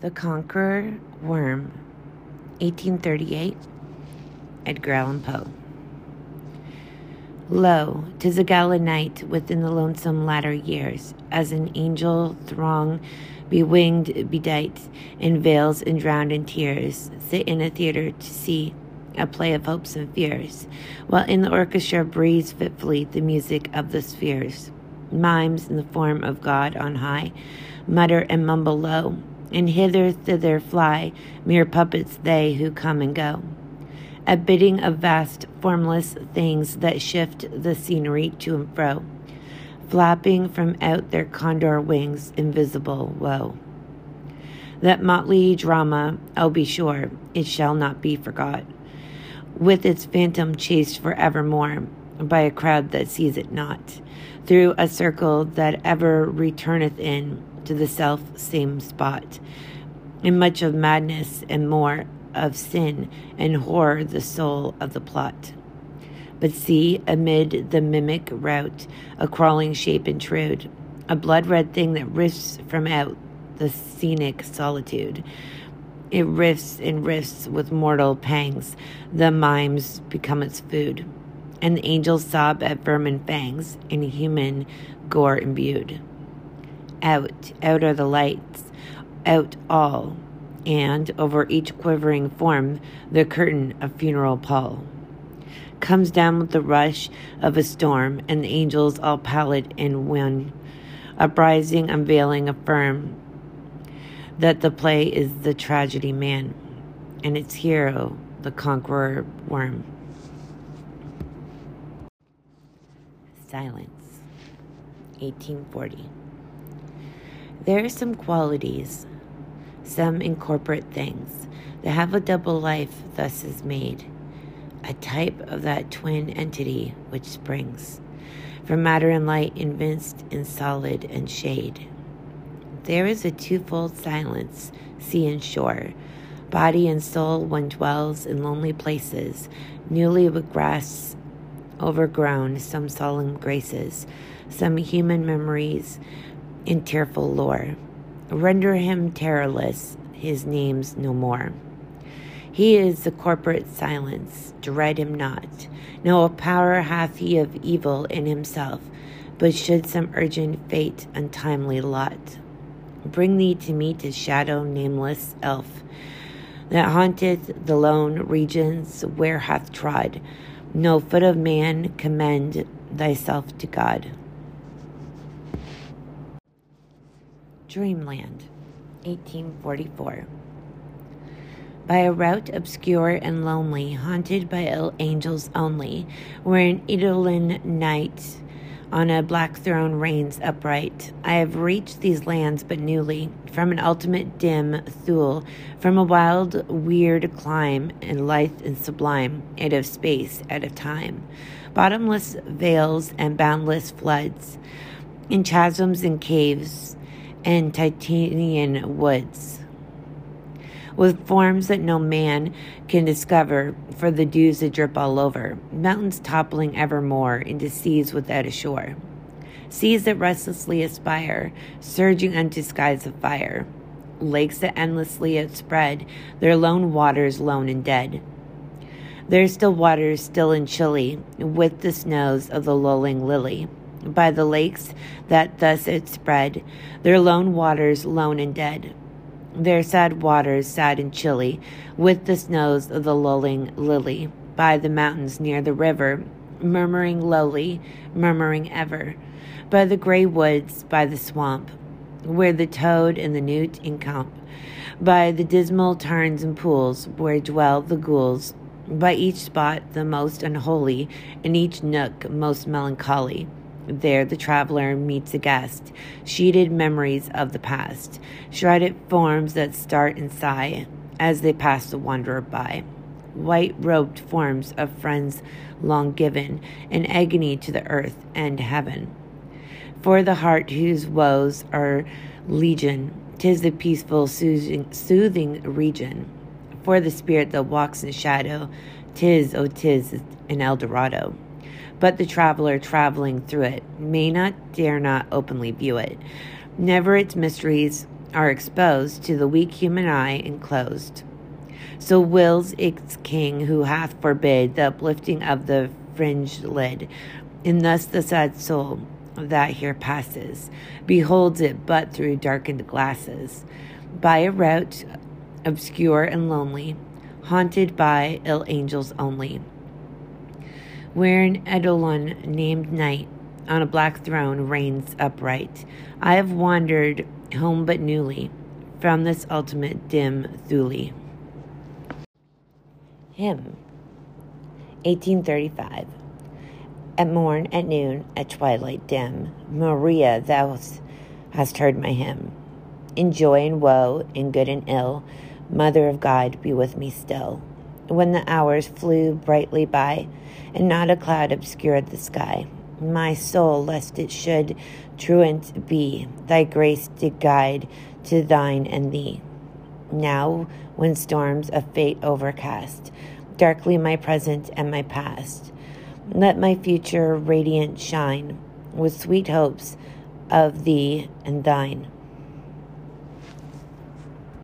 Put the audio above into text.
The Conqueror Worm, 1838, Edgar Allan Poe. Lo, 'tis a gala night within the lonesome latter years, as an angel throng, bewinged, bedight, in veils and drowned in tears, sit in a theater to see a play of hopes and fears, while in the orchestra breathes fitfully the music of the spheres. Mimes in the form of God on high mutter and mumble low, and hither thither fly, mere puppets they who come and go. A bidding of vast, formless things that shift the scenery to and fro, flapping from out their condor wings, invisible woe. That motley drama, I'll be sure, it shall not be forgot, with its phantom chased for evermore by a crowd that sees it not, through a circle that ever returneth in to the self same spot, and much of madness and more of sin and horror the soul of the plot. But see, amid the mimic rout, a crawling shape intrude, a blood red thing that rifts from out the scenic solitude. It rifts and rifts with mortal pangs, the mimes become its food, and the angels sob at vermin fangs, in human gore imbued. Out, out are the lights, out all, and over each quivering form the curtain of funeral pall comes down with the rush of a storm, and the angels all pallid and wan, uprising, unveiling, affirm that the play is the tragedy man, and its hero, the conqueror worm. Silence, 1840. There are some qualities, some incorporate things, that have a double life thus is made, a type of that twin entity which springs from matter and light evinced in solid and shade. There is a twofold silence, sea and shore, body and soul one dwells in lonely places, newly with grass overgrown, some solemn graces, some human memories in tearful lore. Render him terrorless, his name's no more. He is the corporate silence, dread him not. No power hath he of evil in himself, but should some urgent fate untimely lot bring thee to meet his shadow nameless elf that haunteth the lone regions where hath trod no foot of man commend thyself to God. Dreamland, 1844. By a route obscure and lonely, haunted by ill angels only, where an Eidolon knight on a black throne reigns upright. I have reached these lands but newly, from an ultimate dim Thule, from a wild, weird clime, and lithe and sublime, out of space, out of time. Bottomless vales and boundless floods, in chasms and caves, and titanian woods with forms that no man can discover, for the dews that drip all over, mountains toppling evermore into seas without a shore, seas that restlessly aspire, surging unto skies of fire, lakes that endlessly outspread their lone waters lone and dead. Their still waters still and chilly, with the snows of the lulling lily by the lakes that thus it spread, their lone waters lone and dead. Their sad waters sad and chilly, with the snows of the lulling lily, by the mountains near the river, murmuring lowly, murmuring ever, by the grey woods, by the swamp, where the toad and the newt encamp, by the dismal tarns and pools, where dwell the ghouls, by each spot the most unholy, and each nook most melancholy there, the traveler meets a guest, sheeted memories of the past, shredded forms that start and sigh as they pass the wanderer by, white robed forms of friends long given, in agony to the earth and heaven. For the heart whose woes are legion, tis the peaceful, soothing, soothing region. For the spirit that walks in shadow, tis, oh, tis an Eldorado but the traveler traveling through it may not dare not openly view it. Never its mysteries are exposed to the weak human eye enclosed. So wills its king who hath forbid the uplifting of the fringed lid, and thus the sad soul that here passes beholds it but through darkened glasses, by a route obscure and lonely, haunted by ill angels only. Where an Eidolon named Night on a black throne reigns upright, I have wandered home but newly from this ultimate dim Thule. Hymn 1835 At morn, at noon, at twilight dim, Maria, thou hast heard my hymn. In joy and woe, in good and ill, Mother of God, be with me still. When the hours flew brightly by, and not a cloud obscured the sky, my soul, lest it should truant be, thy grace did guide to thine and thee. Now, when storms of fate overcast, darkly my present and my past, let my future radiant shine with sweet hopes of thee and thine.